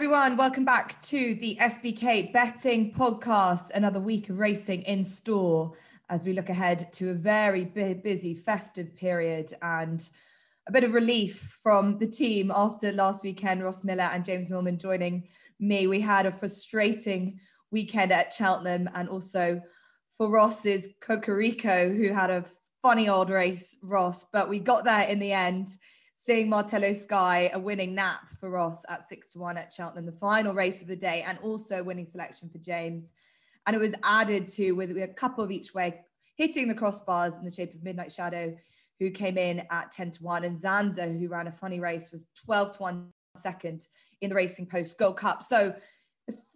everyone. Welcome back to the SBK Betting Podcast. Another week of racing in store as we look ahead to a very busy festive period and a bit of relief from the team after last weekend. Ross Millar and James Millman joining me. We had a frustrating weekend at Cheltenham and also for Ross's Cocorico, who had a funny old race, Ross, but we got there in the end seeing Martello Sky a winning nap for Ross at six to one at Cheltenham, the final race of the day, and also winning selection for James. And it was added to with a couple of each way hitting the crossbars in the shape of Midnight Shadow, who came in at 10 to 1, and Zanza, who ran a funny race, was 12 to 1 second in the Racing Post Gold Cup. So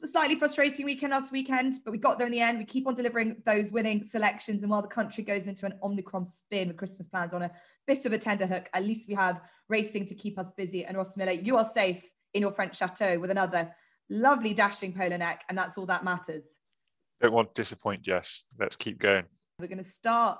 slightly frustrating weekend last weekend, but we got there in the end. We keep on delivering those winning selections. And while the country goes into an Omicron spin with Christmas plans on a bit of a tender hook, at least we have racing to keep us busy. And Ross Millar, you are safe in your French chateau with another lovely dashing polar neck. And that's all that matters. Don't want to disappoint, Jess. Let's keep going. We're going to start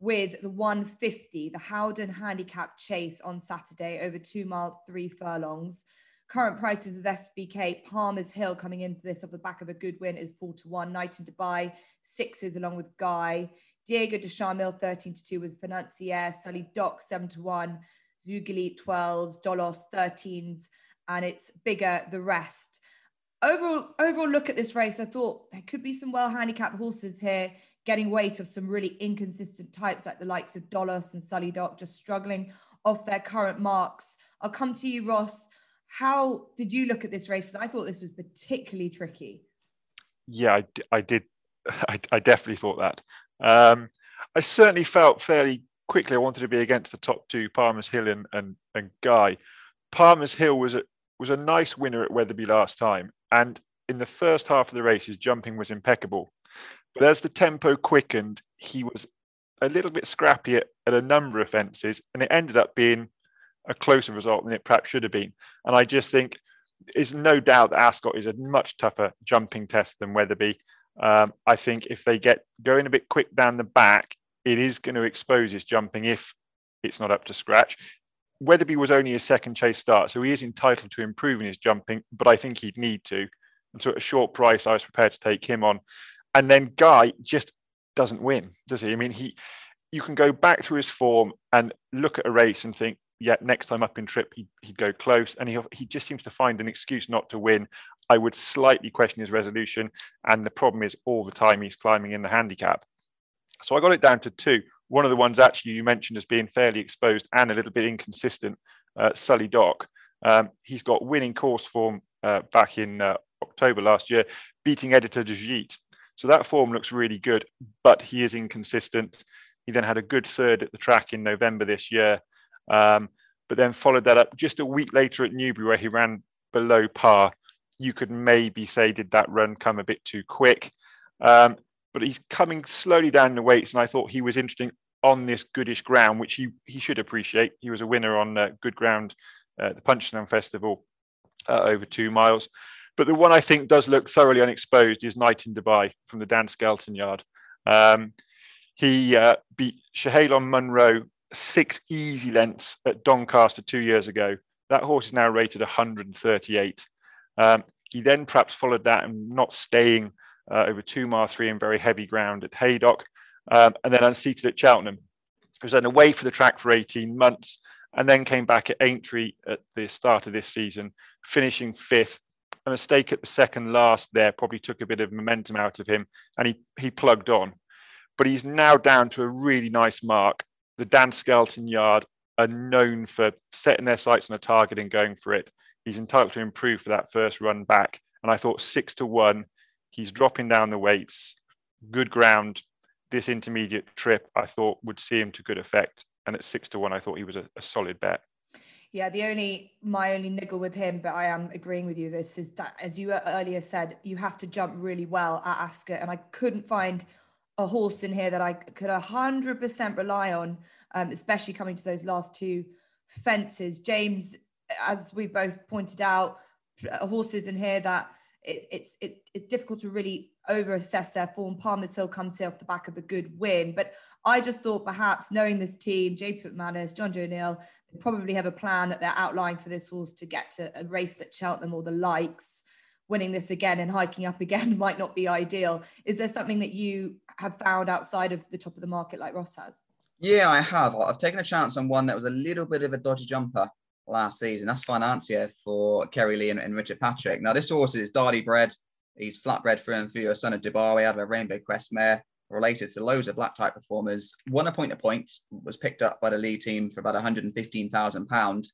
with the 150, the Howden Handicap Chase on Saturday over two mile, three furlongs. Current prices with SBK, Palmer's Hill coming into this off the back of a good win is four to one. Knight in Dubai, sixes along with Guy. Diego du Charmil, 13 to 2 with Financier. Sully D'Oc, 7 to 1. Zugili, 12s. Dolos, 13s. And it's bigger the rest. Overall, overall look at this race, I thought there could be some well handicapped horses here getting weight of some really inconsistent types like the likes of Dolos and Sully D'Oc just struggling off their current marks. I'll come to you, Ross. How did you look at this race? I thought this was particularly tricky. Yeah, I, I did. I, I, definitely thought that. Um, I certainly felt fairly quickly I wanted to be against the top two, Palmer's Hill and, and, and Guy. Palmer's Hill was a, was a nice winner at Wetherby last time. And in the first half of the race, his jumping was impeccable. But as the tempo quickened, he was a little bit scrappy at, at a number of fences, and it ended up being a closer result than it perhaps should have been. And I just think there's no doubt that Ascot is a much tougher jumping test than Wetherby. Um, I think if they get going a bit quick down the back, it is going to expose his jumping if it's not up to scratch. Wetherby was only his second chase start, so he is entitled to improving his jumping, but I think he'd need to. And so at a short price, I was prepared to take him on. And then Guy just doesn't win, does he? I mean, he you can go back through his form and look at a race and think, yet next time up in trip he'd, he'd go close and he, he just seems to find an excuse not to win. I would slightly question his resolution and the problem is all the time he's climbing in the handicap. So i got it down to two. One of the ones actually you mentioned as being fairly exposed and a little bit inconsistent uh, Sully D'Oc. Um, he's got winning course form uh, back in uh, october last year beating Editeur du Gite. so that form looks really good but he is inconsistent. He then had a good third at the track in november this year um, but then followed that up just a week later at Newbury, where he ran below par. You could maybe say, did that run come a bit too quick? Um, but he's coming slowly down the weights, and I thought he was interesting on this goodish ground, which he he should appreciate. He was a winner on uh, good ground at the Punchestown Festival uh, over two miles. But the one I think does look thoroughly unexposed is Knight in Dubai from the Dan Skelton yard. Um, he uh, beat Chehalon Munro six easy lengths at Doncaster two years ago. That horse is now rated 138. Um, he then perhaps followed that and not staying uh, over two mile three in very heavy ground at Haydock, um, and then unseated at Cheltenham. He was then away for the track for 18 months, and then came back at Aintree at the start of this season, finishing fifth. A mistake at the second last there probably took a bit of momentum out of him, and he he plugged on. But he's now down to a really nice mark the Dan Skelton yard are known for setting their sights on a target and going for it. He's entitled to improve for that first run back. And I thought six to one, he's dropping down the weights, good ground. This intermediate trip, I thought would see him to good effect. And at six to one, I thought he was a, a solid bet. Yeah, the only my only niggle with him, but I am agreeing with you. This is that, as you earlier said, you have to jump really well at Ascot, and I couldn't find a horse in here that I could 100% rely on, um, especially coming to those last two fences. James, as we both pointed out, horses in here that it, it's it, it's difficult to really over assess their form. Palmer's Hill comes here off the back of a good win, but I just thought perhaps knowing this team, JP McManus, Jonjo O'Neill, probably have a plan that they're outlining for this horse to get to a race at Cheltenham or the likes. Winning this again and hiking up again might not be ideal. Is there something that you have found outside of the top of the market like Ross has? Yeah, I have. I've taken a chance on one that was a little bit of a dodgy jumper last season. That's Financier for Kerry Lee and, and Richard Patrick. Now, this horse is Darley bred. He's flatbred through a son of Dubai out of a Rainbow Crest mare, related to loads of black type performers. Won a point to point, was picked up by the lead team for about £115,000.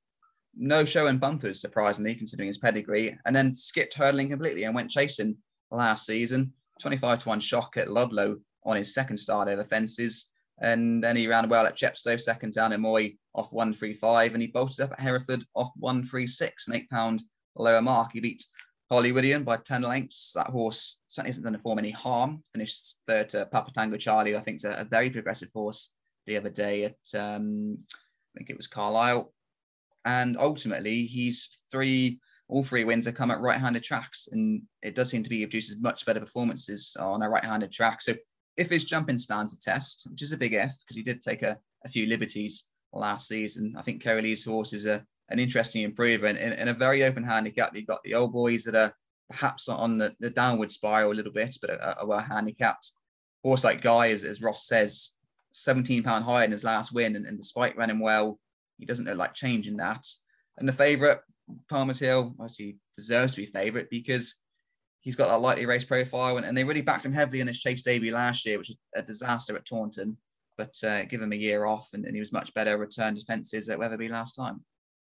No show in bumpers, surprisingly, considering his pedigree, and then skipped hurdling completely and went chasing last season. 25 to 1 shock at Ludlow on his second start over fences. And then he ran well at Chepstow, second down in Moy off 135, and he bolted up at Hereford off 136, an eight pound lower mark. He beat Hollywoodian by 10 lengths. That horse certainly isn't going to form any harm. Finished third to Papa Tango Charlie, I think is a, a, very progressive horse the other day at, um, I think it was Carlisle. And ultimately, he's three, all three wins have come at right handed tracks. And it does seem to be produces much better performances on a right handed track. So if his jumping stands a test, which is a big if, because he did take a, a few liberties last season, I think Kerry Lee's horse is a, an interesting improvement in, in a very open handicap. You've got the old boys that are perhaps on the, the downward spiral a little bit, but are, are well handicapped. Horse like Guy, as, as Ross says, 17 pound higher in his last win, and, and despite running well, he doesn't look like changing that. And the favourite, Palmer's Hill, obviously deserves to be favourite because he's got that lightly race profile, and, and they really backed him heavily in his chase debut last year, which was a disaster at Taunton. But uh, give him a year off, and, and he was much better return defences at Wetherby last time.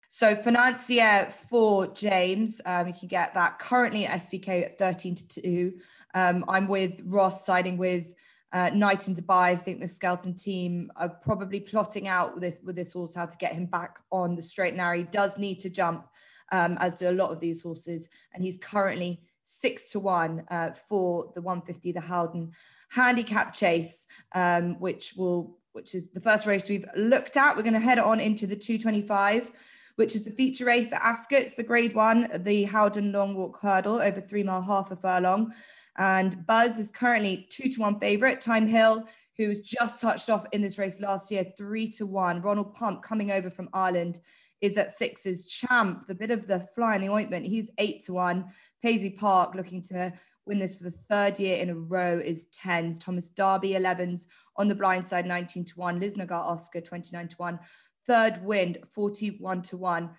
So financier for James, um, you can get that currently at SBK at 13 to 2. Um, I'm with Ross siding with uh, Knight in Dubai. I think the Skelton team are probably plotting out with this with this horse how to get him back on the straight and narrow. He does need to jump, um, as do a lot of these horses, and he's currently six to one uh, for the 150, the Howden handicap chase, um, which will which is the first race we've looked at. We're going to head on into the 225, which is the feature race at Ascot. It's the grade one, the Howden long walk hurdle over three mile half a furlong. And Buzz is currently two to one favorite. Thyme Hill, who was just touched off in this race last year, three to one. Ronald Pump coming over from Ireland is at sixes. Champ, the bit of the fly in the ointment, he's eight to one. Paisley Park looking to win this for the third year in a row is tens. Thomas Darby 11s on the blind side 19 to 1. Lisnagar Oscar 29 to 1. Third wind 41 to 1.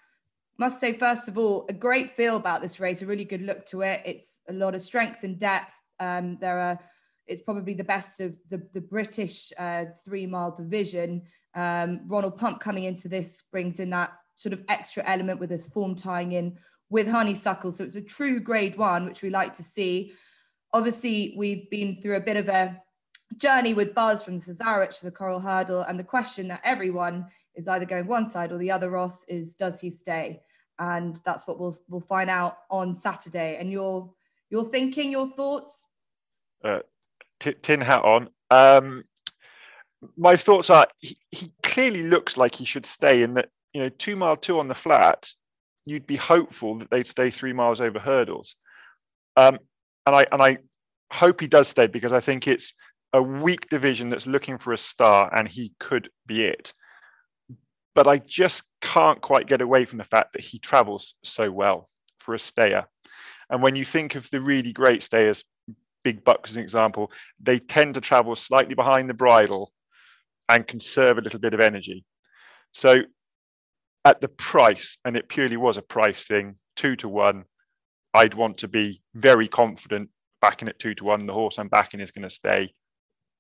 Must say, first of all, a great feel about this race, a really good look to it. It's a lot of strength and depth. Um, there are it's probably the best of the, the British uh, three mile division. Um, Ronald Pump coming into this brings in that sort of extra element with his form tying in with honeysuckle. So it's a true grade one, which we like to see. Obviously, we've been through a bit of a journey with Buzz from Cesarewitch to the Coral Hurdle. And the question that everyone is either going one side or the other, Ross, is does he stay? And that's what we'll we'll find out on Saturday. And your your thinking, your thoughts? Uh, t- tin hat on. Um, my thoughts are he, he clearly looks like he should stay in that you know, two mile two on the flat, you'd be hopeful that they'd stay three miles over hurdles. Um, and I and I hope he does stay because I think it's a weak division that's looking for a star, and he could be it. But I just can't quite get away from the fact that he travels so well for a stayer. And when you think of the really great stayers, Big Buck as an example, they tend to travel slightly behind the bridle and conserve a little bit of energy. So at the price, and it purely was a price thing, two to one, I'd want to be very confident backing at two to one. The horse I'm backing is going to stay.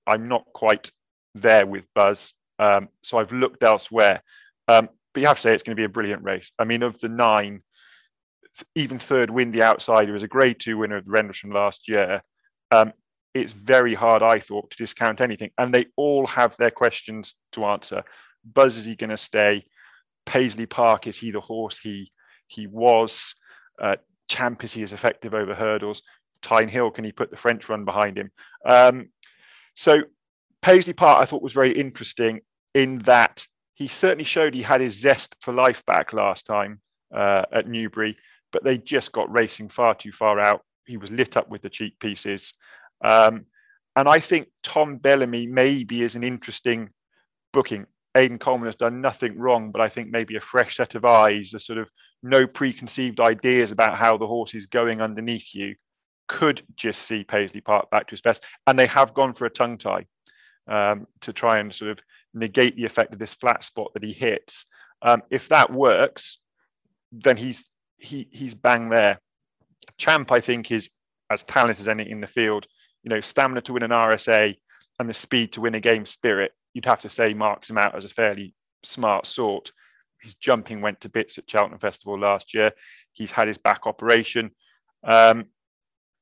I'm not quite there with Buzz, um, so I've looked elsewhere. Um, but you have to say it's going to be a brilliant race. I mean, of the nine, even Third Wind the outsider is a grade two winner of the Rendlesham last year. Um, it's very hard, I thought, to discount anything, and they all have their questions to answer. Buzz is he going to stay? Paisley Park is he the horse he he was? Uh, Champ is he as effective over hurdles? Thyme Hill can he put the French run behind him? Um, so Paisley Park I thought was very interesting in that he certainly showed he had his zest for life back last time uh, at Newbury, but they just got racing far too far out. he was lit up with the cheekpieces. Um, and I think Tom Bellamy maybe is an interesting booking. Aidan Coleman has done nothing wrong, but I think maybe a fresh set of eyes, a sort of no preconceived ideas about how the horse is going underneath you, could just see Paisley Park back to his best. And they have gone for a tongue tie um, to try and sort of negate the effect of this flat spot that he hits. Um, if that works, then he's he he's bang there. Champ, I think, is as talented as any in the field. You know, stamina to win an RSA and the speed to win a game spirit. You'd have to say marks him out as a fairly smart sort. His jumping went to bits at Cheltenham Festival last year. He's had his back operation. Um,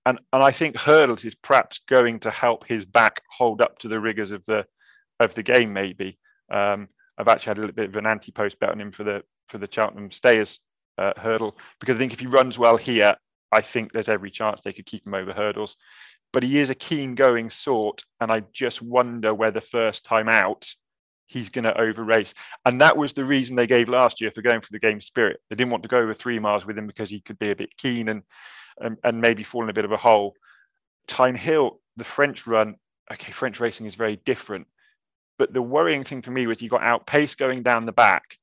and, and I think hurdles is perhaps going to help his back hold up to the rigors of the of the game. Maybe um, I've actually had a little bit of an anti-post bet on him for the for the Cheltenham Stayers uh, hurdle because I think if he runs well here, I think there's every chance they could keep him over hurdles. But he is a keen going sort, and I just wonder whether first time out he's going to over race. And that was the reason they gave last year for going for the game spirit. They didn't want to go over three miles with him because he could be a bit keen and and, and maybe fall in a bit of a hole. Thyme Hill, the French run, okay, French racing is very different. But the worrying thing for me was he got outpaced going down the back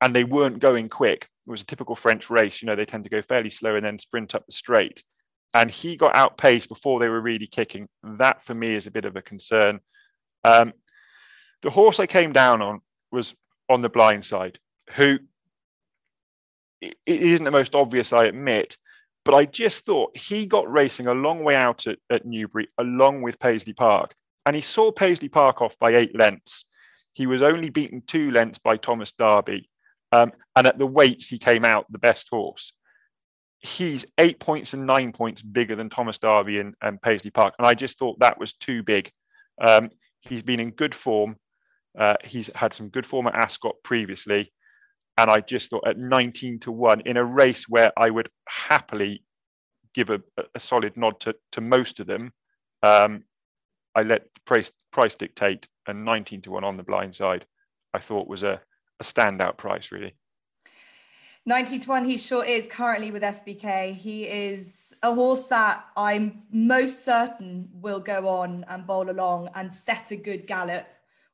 and they weren't going quick. It was a typical French race. You know, they tend to go fairly slow and then sprint up the straight. And he got outpaced before they were really kicking. That for me is a bit of a concern. Um, the horse I came down on was on the blind side, who it isn't the most obvious, I admit, but I just thought he got racing a long way out at, at Newbury, along with Paisley Park. And he saw Paisley Park off by eight lengths. He was only beaten two lengths by Thomas Darby. Um, and at the weights, he came out the best horse. He's eight points and nine points bigger than Thomas Darby and, and Paisley Park. And I just thought that was too big. Um, he's been in good form. Uh, he's had some good form at Ascot previously. And I just thought at 19 to 1 in a race where I would happily give a, a solid nod to, to most of them, um, I let price, price dictate and 19 to 1 on the blind side, I thought was a, a standout price, really. 90 to 1, he sure is currently with SBK. He is a horse that I'm most certain will go on and bowl along and set a good gallop,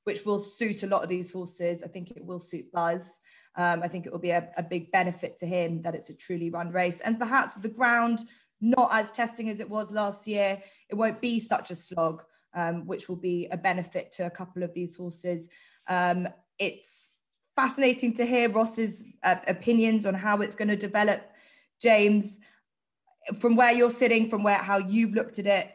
which will suit a lot of these horses. I think it will suit Buzz. Um, I think it will be a, a, big benefit to him that it's a truly run race. And perhaps with the ground not as testing as it was last year, it won't be such a slog, um, which will be a benefit to a couple of these horses. Um, it's fascinating to hear Ross's uh, opinions on how it's going to develop. James, from where you're sitting, from where how you've looked at it,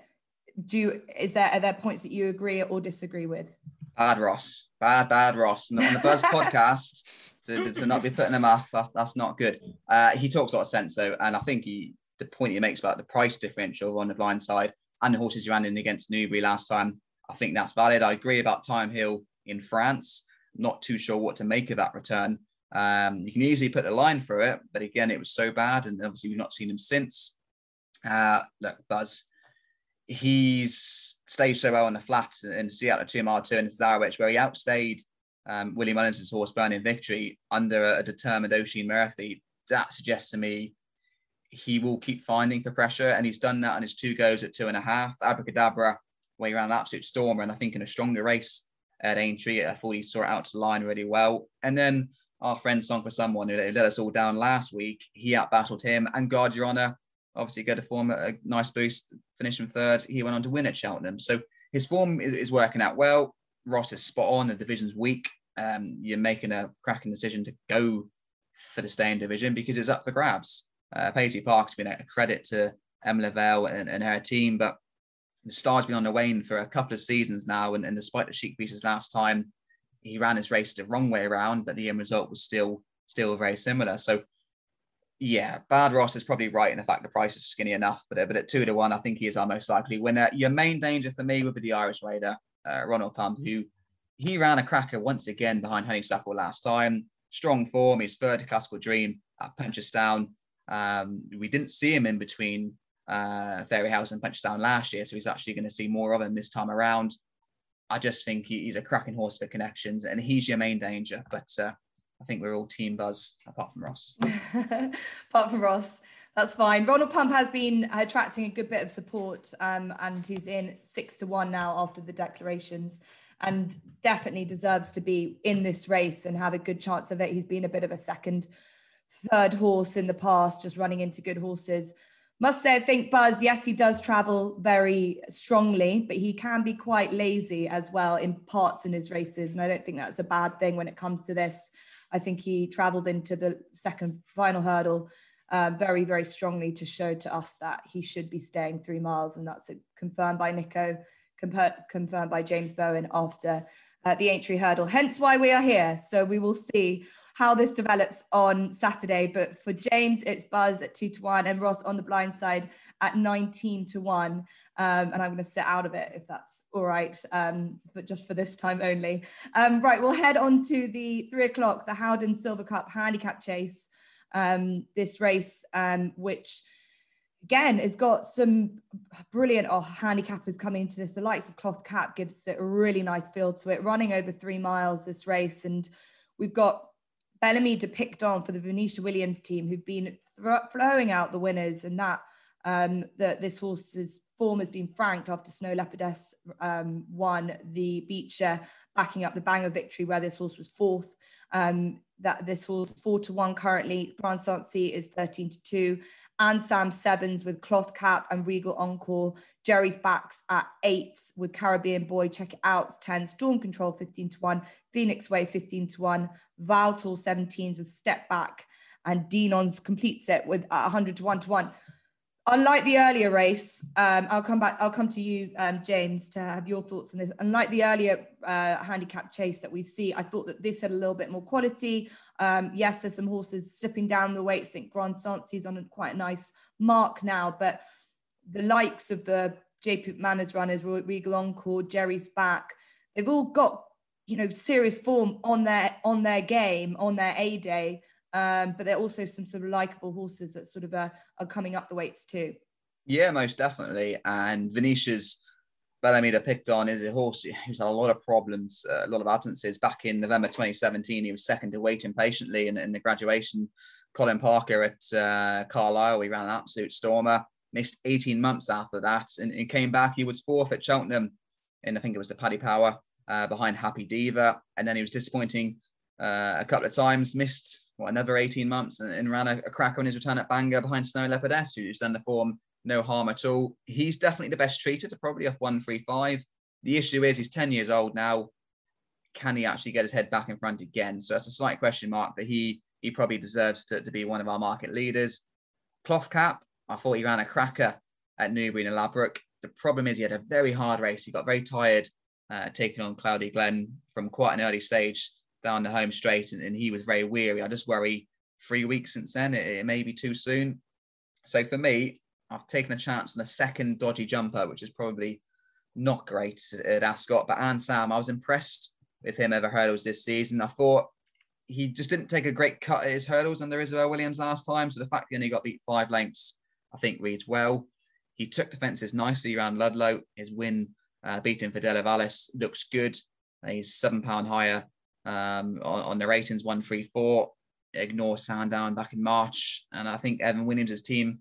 do you, is there are there points that you agree or disagree with? Bad Ross, bad bad Ross. And on the Buzz podcast, to, to not be putting him up. That's, that's not good. Uh, he talks a lot of sense though, and I think he the point he makes about the price differential on the blind side and the horses you ran in against Newbury last time. I think that's valid. I agree about Thyme Hill in France. Not too sure what to make of that return. Um, you can easily put a line through it, but again, it was so bad, and obviously we've not seen him since. Uh, look, Buzz, he's stayed so well on the flat in Seattle two mile two in Cesarewitch, where he outstayed um, Willie Mullins' horse Burning Victory under a, a determined Oisin Murphy, that suggests to me he will keep finding for pressure, and he's done that on his two goes at two and a half. Abracadabra, where he ran an absolute stormer, and I think in a stronger race at Aintree, I thought he saw it out to the line really well. And then our friend Song for Someone, who let us all down last week, he outbattled him, and God Your Honour, obviously go to form a nice boost, finishing third. He went on to win at Cheltenham. So his form is, is working out well. Ross is spot on. The division's weak. Um, you're making a cracking decision to go for the staying division because it's up for grabs. Uh, Paisley Park's been a credit to Emma Lavelle and, and, her team, but the star's been on the wane for a couple of seasons now. And, and despite the cheekpieces last time, he ran his race the wrong way around, but the end result was still still very similar. So yeah, Bad Ross is probably right in the fact the price is skinny enough, but, but at two to one, I think he is our most likely winner. Your main danger for me would be the Irish Raider, uh, Ronald Pump, who he ran a cracker once again behind Honeysuckle last time. Strong form, his third Klassical Dream at Punchestown. Um, we didn't see him in between uh, Fairyhouse and Punchestown last year, so he's actually going to see more of him this time around. I just think he, he's a cracking horse for connections, and he's your main danger. But uh, I think we're all team buzz apart from Ross. apart from Ross, That's fine. Ronald Pump has been attracting a good bit of support, um, and he's in six to one now after the declarations, and definitely deserves to be in this race and have a good chance of it. He's been a bit of a second, third horse in the past, just running into good horses. Must say, I think Buzz, yes, he does travel very strongly, but he can be quite lazy as well in parts in his races. And I don't think that's a bad thing when it comes to this. I think he traveled into the second final hurdle uh, very, very strongly to show to us that he should be staying three miles. And that's confirmed by Nico, confirmed by James Bowen after uh, the Aintree hurdle. Hence why we are here. So we will see how this develops on Saturday. But for James, it's Buzz at two to one and Ross on the blind side at 19 to one. Um, and I'm going to sit out of it if that's all right, um, but just for this time only. Um, right, we'll head on to the three o'clock, the Howden Silver Cup handicap chase um, this race, um, which again has got some brilliant oh, handicappers coming into this. The likes of Cloth Cap gives it a really nice feel to it, running over three miles this race. And we've got Belami Des Pictons for the Venetia Williams team, who've been th- flowing out the winners, and that um, that this horse's form has been franked after Snow Leopardess um, won the Beecher, backing up the Bangor victory where this horse was fourth. Um, that this horse four to one currently. Grand Sancy is 13 to two. Annsam Sevens with Cloth Cap and Regal Encore. Jerrysback's at eight with Caribbean Boy. Check it out. It's 10. Storm Control 15 to one. Phoenix Way 15 to one. Valtor 17s with Step Back. And Denon's complete set with 100 to one to one unlike the earlier race, um, I'll come back. I'll come to you, um, James, to have your thoughts on this. Unlike the earlier uh, handicap chase that we see, I thought that this had a little bit more quality. Um, yes, there's some horses slipping down the weights. I think Grand Sancy's on a quite a nice mark now, but the likes of the JP McManus runners, Regal Encore, Jerrysback, they've all got you know serious form on their on their game on their A day. Um, but they're also some sort of likable horses that sort of are, are coming up the weights too. Yeah, most definitely. And Venetia's Belami Des Pictons is a horse who's had a lot of problems, uh, a lot of absences. Back in November 2017, he was second to Waiting Patiently in, in the graduation. Colin Parker at uh, Carlisle, he ran an absolute stormer. Missed 18 months after that and, came back. He was fourth at Cheltenham, and I think it was the Paddy Power uh, behind Happy Diva. And then he was disappointing uh, a couple of times, missed what, another 18 months and, and ran a, a, crack on his return at Bangor behind Snow Leopardess, who's done the form no harm at all. He's definitely the best treated, probably off 135. The issue is he's 10 years old now. Can he actually get his head back in front again? So it's a slight question mark, but he he probably deserves to, to be one of our market leaders. Cloth Cap, I thought he ran a cracker at Newbury and Ladbroke. The problem is he had a very hard race. He got very tired uh, taking on Cloudy Glen from quite an early stage down the home straight, and, and he was very weary. I just worry three weeks since then, it, it may be too soon. So for me, I've taken a chance on a second dodgy jumper, which is probably not great at Ascot. But Annsam, I was impressed with him over hurdles this season. I thought he just didn't take a great cut at his hurdles under Isabel Williams last time. So the fact he only got beat five lengths, I think reads well. He took the fences nicely around Ludlow. His win, uh, beating Fidelio Vallis, looks good. He's seven pound higher um, on, on the ratings, one, three, four. Ignore Sandown back in March. And I think Evan Williams' team,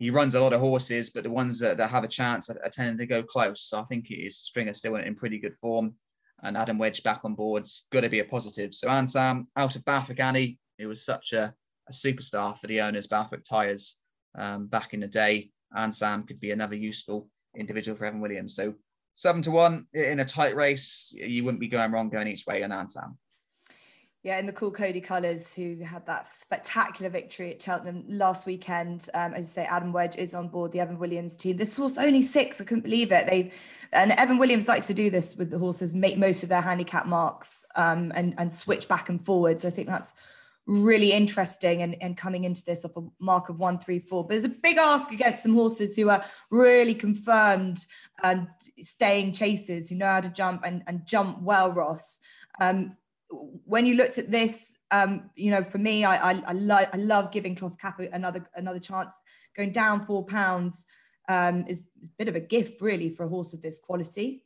he runs a lot of horses, but the ones that, that have a chance are, are tending to go close. So I think his stringer still in, pretty good form. And Adam Wedge back on board's to be a positive. So Annsam out of Bathwick Annie, it was such a, a superstar for the owners, Bathwick Tyres, um, back in the day. Annsam could be another useful individual for Evan Williams. So seven to one in a tight race, you wouldn't be going wrong going each way on Annsam. Yeah, in the Coole Cody colours, who had that spectacular victory at Cheltenham last weekend. Um, as you say, Adam Wedge is on board the Evan Williams team. This horse only six. I couldn't believe it. They and Evan Williams likes to do this with the horses, make most of their handicap marks um, and and switch back and forward. So I think that's really interesting and, and coming into this off a mark of one, three, four. But there's a big ask against some horses who are really confirmed um, staying chasers, who know how to jump and, and jump well, Ross. Um, when you looked at this, um, you know, for me, I I, I, lo- I love giving Cloth Cap another another chance. Going down four pounds um, is a bit of a gift, really, for a horse of this quality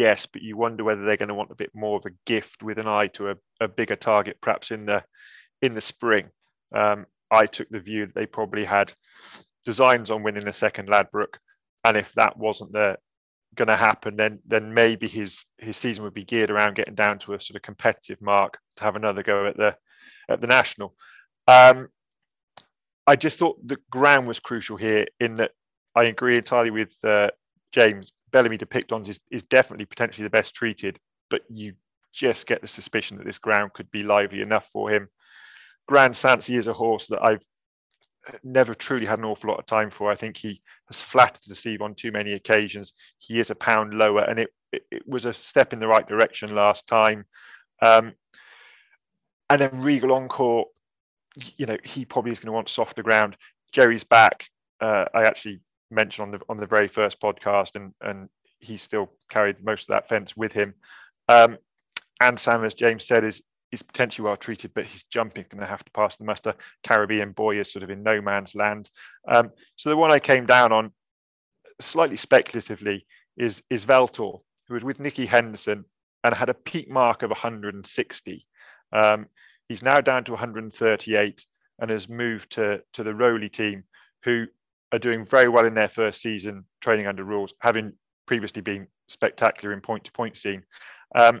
yes, but you wonder whether they're going to want a bit more of a gift with an eye to a, a bigger target, perhaps in the in the spring. Um, I took the view that they probably had designs on winning a second Ladbroke, and if that wasn't the going to happen, then then maybe his his season would be geared around getting down to a sort of competitive mark to have another go at the at the national. Um, I just thought the ground was crucial here in that I agree entirely with uh, James. Belami Des Pictons is, is definitely potentially the best treated, but you just get the suspicion that this ground could be lively enough for him. Grand Sancy is a horse that I've never truly had an awful lot of time for. I think he has flattered to deceive on too many occasions. He is a pound lower, and it, it, it was a step in the right direction last time. Um, and then Regal Encore, you know, he probably is going to want softer ground. Jerrysback. Uh, I actually mentioned on the on the very first podcast, and and he still carried most of that fence with him. Um, Annsam, as James said, is is potentially well treated, but he's jumping going to have to pass the muster. Caribbean boy is sort of in no man's land. Um, so the one I came down on, slightly speculatively, is is Valtor, who was with Nicky Henderson and had a peak mark of 160. Um, he's now down to 138 and has moved to to the Rowley team, who are doing very well in their first season training under rules, having previously been spectacular in point to point scene. Um,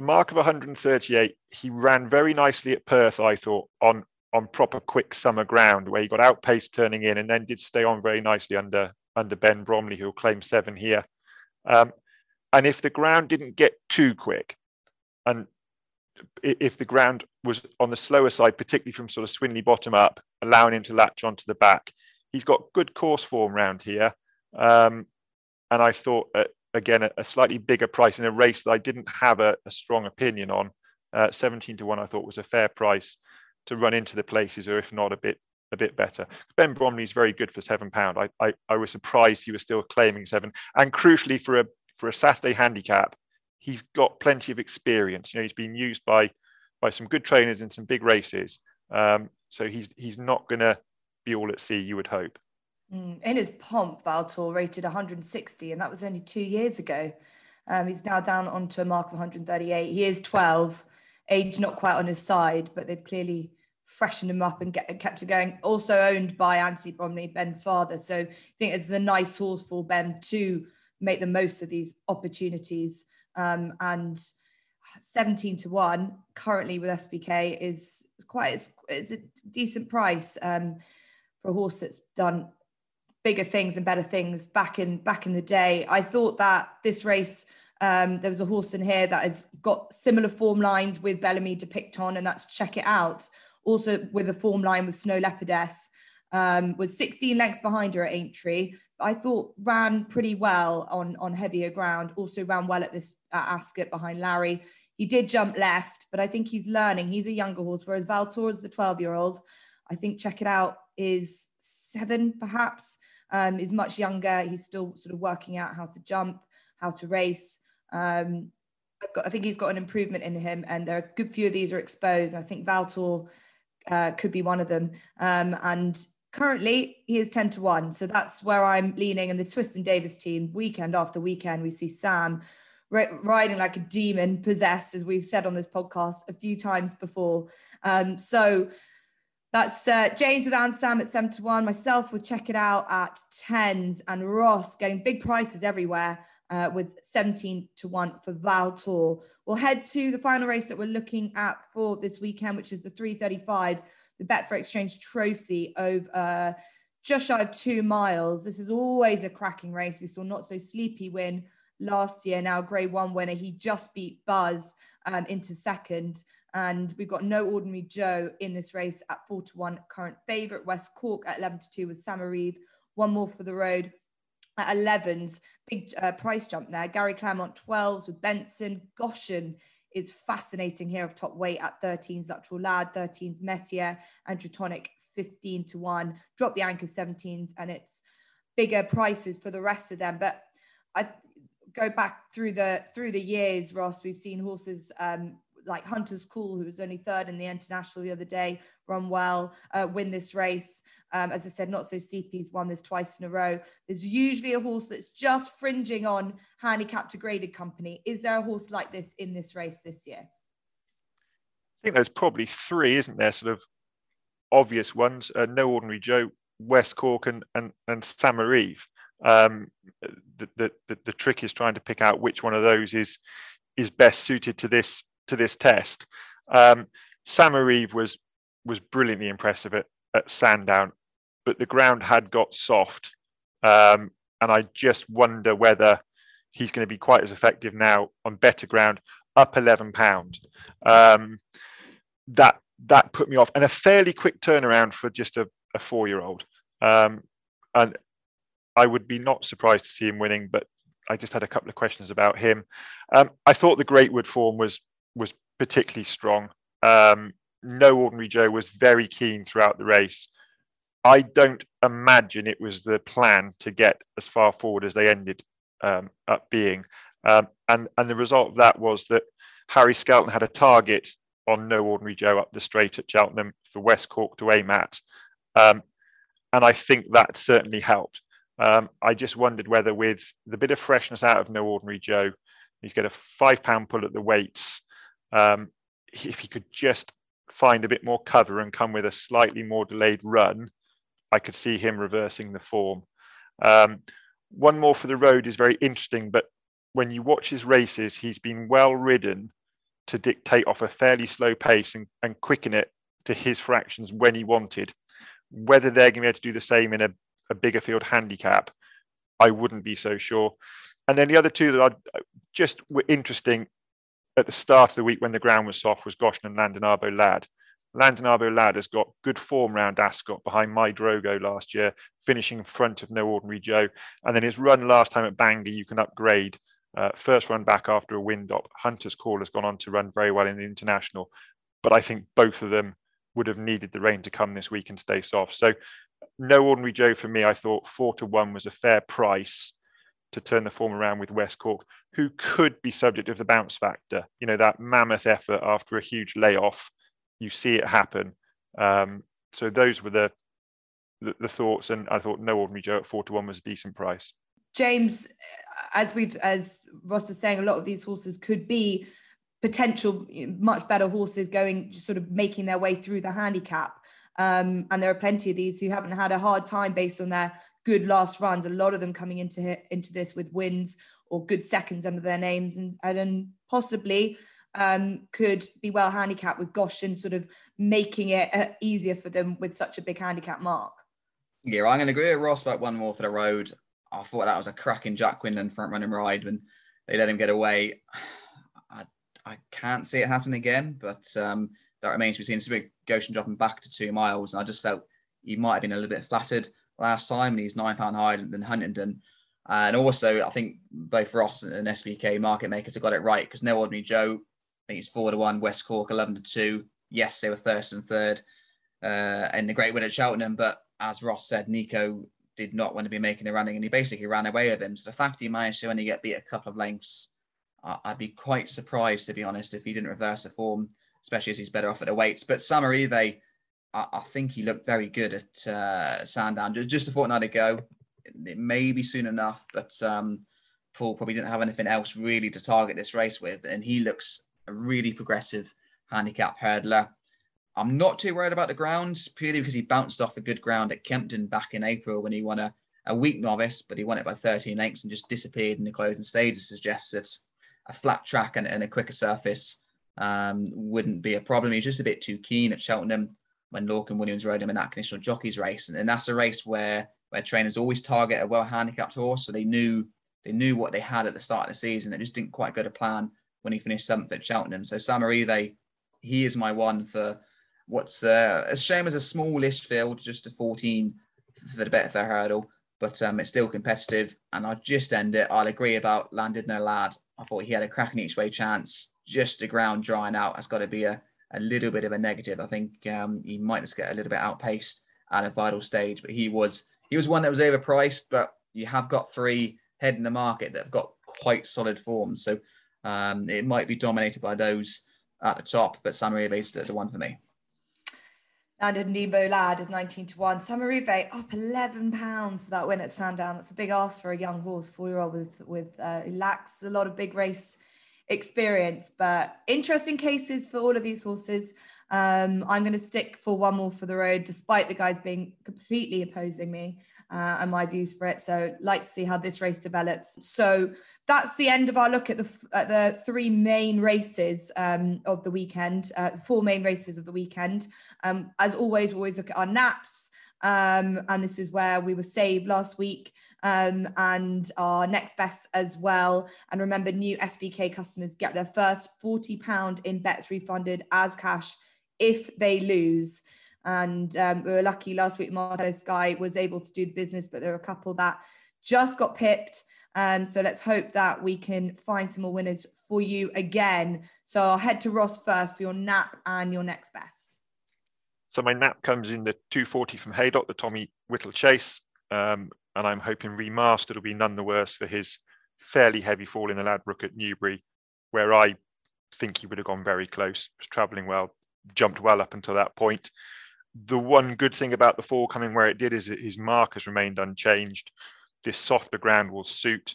a mark of 138. He ran very nicely at Perth, I thought, on on proper quick summer ground where he got outpaced turning in and then did stay on very nicely under under Ben Bromley, who'll claim seven here. Um, and if the ground didn't get too quick, and if the ground was on the slower side, particularly from sort of Swinley bottom up, allowing him to latch onto the back, he's got good course form round here. Um, and I thought at again a, a, slightly bigger price in a race that I didn't have a, a strong opinion on. Uh, 17 to one, I thought was a fair price to run into the places, or if not a bit a bit better. Ben Bromley is very good for seven pound. I, I, I was surprised he was still claiming seven, and crucially for a for a Saturday handicap, he's got plenty of experience. You know, he's been used by by some good trainers in some big races. Um, so he's he's not going to be all at sea. You would hope. Mm, in his pomp, Valtor rated 160, and that was only two years ago. Um, he's now down onto a mark of 138. He is 12, age not quite on his side, but they've clearly freshened him up and get, kept it going. Also owned by Anthony Bromley, Ben's father. So I think it's a nice horse for Ben to make the most of these opportunities. Um, and 17 to 1 currently with SBK is quite it's a decent price um, for a horse that's done bigger things and better things back in back in the day. I thought that this race, um, there was a horse in here that has got similar form lines with Belami Des Pictons, and that's check it out. Also with a form line with Snow Leopardess, um, was 16 lengths behind her at Aintree. I thought ran pretty well on on heavier ground. Also ran well at this at Ascot behind Larry. He did jump left, but I think he's learning. He's a younger horse, whereas Valtor is the 12 year old. I think check it out is seven, perhaps, um, is much younger. He's still sort of working out how to jump, how to race. Um, got, I think he's got an improvement in him, and there are a good few of these are exposed. I think Valtor uh, could be one of them. Um, and currently, he is 10 to 1. So that's where I'm leaning. And the Twiston-Davies team, weekend after weekend, we see Sam riding like a demon possessed, as we've said on this podcast a few times before. Um, so that's uh, James with Annsam at 7 to 1, myself with Check It Out at 10s, and Ross getting big prices everywhere uh, with 17 to 1 for Valtor. We'll head to the final race that we're looking at for this weekend, which is the 335, the Betfair Exchange Trophy over uh, just shy of two miles. This is always a cracking race. We saw Not So Sleepy win last year, now Grade 1 winner. He just beat Buzz um, into second. And we've got no ordinary Joe in this race at four to one. Current favourite West Cork at 11 to two with Samarrive. One more for the road at 11s. Big uh, price jump there. Gary Claremont 12s with Benson. Goshen is fascinating here of top weight at 13s. Lateral Lad 13s. Metier and Tritonic 15 to 1. Drop the anchor 17s and it's bigger prices for the rest of them. But I go back through the through the years, Ross. We've seen horses um, like Hunter's Call, who was only third in the international the other day, run well, uh, win this race. Um, as I said, not so steep. He's won this twice in a row. There's usually a horse that's just fringing on handicapped to graded company. Is there a horse like this in this race this year? I think there's probably three, isn't there? Sort of obvious ones: uh, No Ordinary Joe, West Cork, and and and Samarrive. Um, the, the, the the trick is trying to pick out which one of those is is best suited to this to this test. Um, Samarrive was was brilliantly impressive at, at Sandown, but the ground had got soft, um, and I just wonder whether he's going to be quite as effective now on better ground, up eleven pound. Um, that that put me off, and a fairly quick turnaround for just a, a four year old. Um, and I would be not surprised to see him winning, but I just had a couple of questions about him. Um, I thought the Greatwood form was was particularly strong. Um, no ordinary Joe was very keen throughout the race. I don't imagine it was the plan to get as far forward as they ended um, up being. Um, and, and the result of that was that Harry Skelton had a target on No Ordinary Joe up the straight at Cheltenham for West Cork to aim at. Um, and I think that certainly helped. Um, I just wondered whether, with the bit of freshness out of No Ordinary Joe, he's got a five pound pull at the weights. Um, if he could just find a bit more cover and come with a slightly more delayed run, I could see him reversing the form. Um, one more for the road is very interesting, but when you watch his races, he's been well ridden to dictate off a fairly slow pace and, and quicken it to his fractions when he wanted. Whether they're going to be able to do the same in a, a bigger field handicap, I wouldn't be so sure. And then the other two that I just were interesting at the start of the week when the ground was soft was Goshen and Llandinabo Lad. Llandinabo Lad has got good form round Ascot behind My Drogo last year, finishing in front of No Ordinary Joe. And then his run last time at Bangor, you can upgrade. Uh, first run back after a wind up. Hunter's Call has gone on to run very well in the international. But I think both of them would have needed the rain to come this week and stay soft. So no ordinary Joe for me. I thought four to one was a fair price to turn the form around with West Cork, who could be subject of the bounce factor. You know, that mammoth effort after a huge layoff, you see it happen. Um, so those were the, the, the thoughts, and I thought no ordinary Joe at four to one was a decent price. James, as we've as Ross was saying, a lot of these horses could be potential much better horses going sort of making their way through the handicap. Um, and there are plenty of these who haven't had a hard time based on their good last runs. A lot of them coming into into this with wins or good seconds under their names, and and possibly um, could be well handicapped with Goshen sort of making it uh, easier for them with such a big handicap mark. Yeah, I'm going to agree with Ross about one more for the road. I thought that was a cracking Jack Quinlan front running ride when they let him get away. I, I can't see it happen again, but um, that remains to be seen. It's a big Goshen dropping back to two miles, and I just felt he might have been a little bit flattered last time, and he's nine pound higher than Huntingdon. And also, I think both Ross and SBK market makers have got it right because no ordinary Joe, I think four to one, West Cork eleven to two. Yes, they were and third, uh, and the Greatwood at Cheltenham. But as Ross said, Nico did not want to be making a running, and he basically ran away with him. So the fact he managed to only get beat a couple of lengths, I'd be quite surprised to be honest if he didn't reverse the form, especially as he's better off at the weights. But Samarrive I, think he looked very good at uh, Sandown just, a fortnight ago. It may be soon enough, but um, Paul probably didn't have anything else really to target this race with, and he looks a really progressive handicap hurdler. I'm not too worried about the ground purely because he bounced off a good ground at Kempton back in April when he won a, a weak novice, but he won it by 13 lengths and just disappeared in the closing stages. Suggests that a flat track and, and a quicker surface um, wouldn't be a problem. He's just a bit too keen at Cheltenham when Lorcan Williams rode him in that conditional jockeys race, and, and that's a race where where trainers always target a well handicapped horse, so they knew they knew what they had at the start of the season. It just didn't quite go to plan when he finished seventh at Cheltenham. So Samarrive, he is my one for what's uh, a shame as a smallish field, just a 14 for the Betfair hurdle, but um, it's still competitive. And I'll just end it. I'll agree about Llandinabo Lad. I thought he had a cracking each way chance. Just the ground drying out has got to be a, a little bit of a negative. I think um, he might just get a little bit outpaced at a vital stage, but he was he was one that was overpriced. But you have got three head in the market that have got quite solid form, so um, it might be dominated by those at the top. But Samarrive is the one for me. Llandinabo Lad is 19 to 1. Samarrive up 11 pounds for that win at Sandown. That's a big ask for a young horse, four year old with, with uh, lacks a lot of big race experience. But interesting cases for all of these horses. Um, I'm going to stick for one more for the road, despite the guys being completely opposing me uh, and my views for it. So, like to see how this race develops. So that's the end of our look at the at the three main races um, of the weekend, uh, four main races of the weekend. Um, as always, we always look at our naps. Um, and this is where we were saved last week um, and our next best as well. And remember, new SBK customers get their first £40 in bets refunded as cash if they lose. And um, we were lucky last week, Marco Sky was able to do the business, but there were a couple that just got pipped. Um, so let's hope that we can find some more winners for you again. So I'll head to Ross first for your nap and your next best. So my nap comes in the 240 from Haydock, the Tommy Whittle Chase. Um, and I'm hoping remastered will be none the worse for his fairly heavy fall in the Ladbroke at Newbury, where I think he would have gone very close, was travelling well, jumped well up until that point. The one good thing about the fall coming where it did is that his mark has remained unchanged. This softer ground will suit.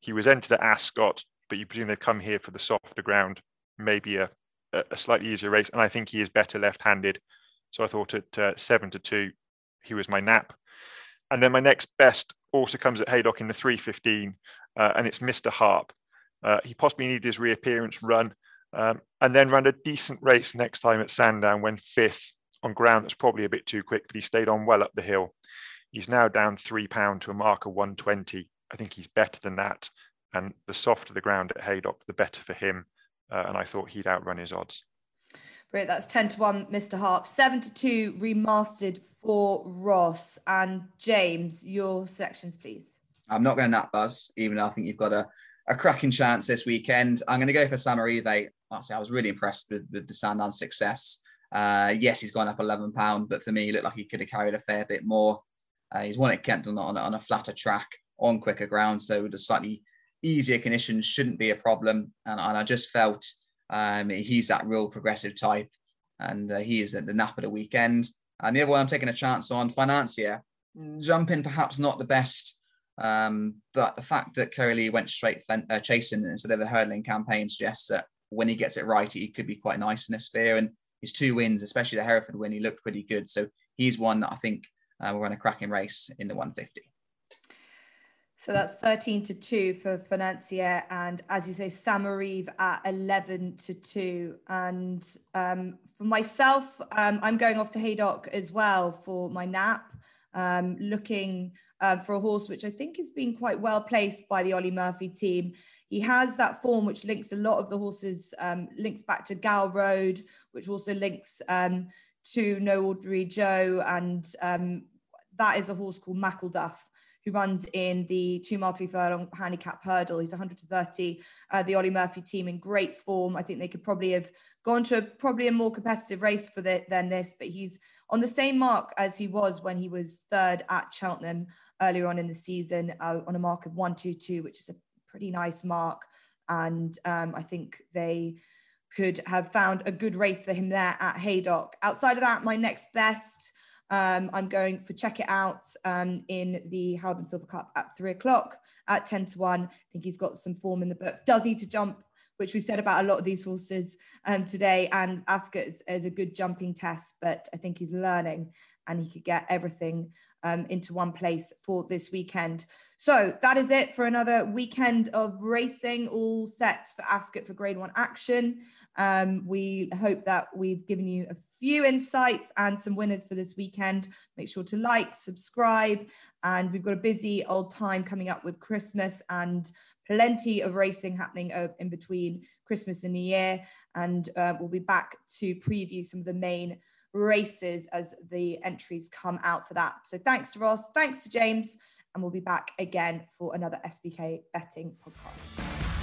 He was entered at Ascot, but you presume they'd come here for the softer ground, maybe a, a slightly easier race. And I think he is better left handed. So I thought at uh, seven to two, he was my nap. And then my next best also comes at Haydock in the 315, uh, and it's Mr. Harp. Uh, he possibly needed his reappearance run um, and then ran a decent race next time at Sandown when fifth on ground that's probably a bit too quick, but he stayed on well up the hill. He's now down three pound to a mark of 120. I think he's better than that. And the softer the ground at Haydock, the better for him. Uh, and I thought he'd outrun his odds. Great, that's 10 to 1, Mr. Harp. 7 to 2 remastered for Ross. And James, your selections, please. I'm not going to nap buzz, even though I think you've got a, a cracking chance this weekend. I'm going to go for Samarrive. Honestly, I was really impressed with, with the Sandown success. Uh, yes, he's gone up 11 pound, but for me, he looked like he could have carried a fair bit more. Uh, he's won at Kempton on, on a flatter track on quicker ground, so the slightly easier conditions shouldn't be a problem. And, and I just felt um, he's that real progressive type, and uh, he is at the nap of the weekend. And the other one I'm taking a chance on, Financier. Jumping perhaps not the best, um, but the fact that Kerry Lee went straight uh, chasing instead of a hurdling campaign suggests that when he gets it right, he could be quite nice in this sphere. And his two wins, especially the Hereford win, he looked pretty good. So he's one that I think uh, will run a cracking race in the 150. So that's 13 to 2 for Financier. And as you say, Samarrive at 11 to 2. And um, for myself, um, I'm going off to Haydock as well for my nap, um, looking uh, for a horse which I think has been quite well placed by the Olly Murphy team. He has that form which links a lot of the horses, um, links back to Gal Road, which also links um, to No Ordinary Joe. And that is a horse called Mackleduff who runs in the two mile three furlong handicap hurdle. He's 130. Uh, the Olly Murphy team in great form. I think they could probably have gone to probably a more competitive race for the, than this, but he's on the same mark as he was when he was third at Cheltenham earlier on in the season uh, on a mark of 122, which is a pretty nice mark. And um, I think they could have found a good race for him there at Haydock. Outside of that, my next best um, I'm going for check it out um, in the Howden Silver Cup at three o'clock at 10 to 1. I think he's got some form in the book. Does he to jump, which we said about a lot of these horses um, today. And Ascot is, is, a good jumping test, but I think he's learning and he could get everything um, into one place for this weekend. So that is it for another weekend of racing, all set for Ascot for Grade One action. Um, we hope that we've given you a few insights and some winners for this weekend. Make sure to like, subscribe, and we've got a busy old time coming up with Christmas and plenty of racing happening in between Christmas and New Year. And uh, we'll be back to preview some of the main races as the entries come out for that. So thanks to Ross, thanks to James, and we'll be back again for another SBK betting podcast.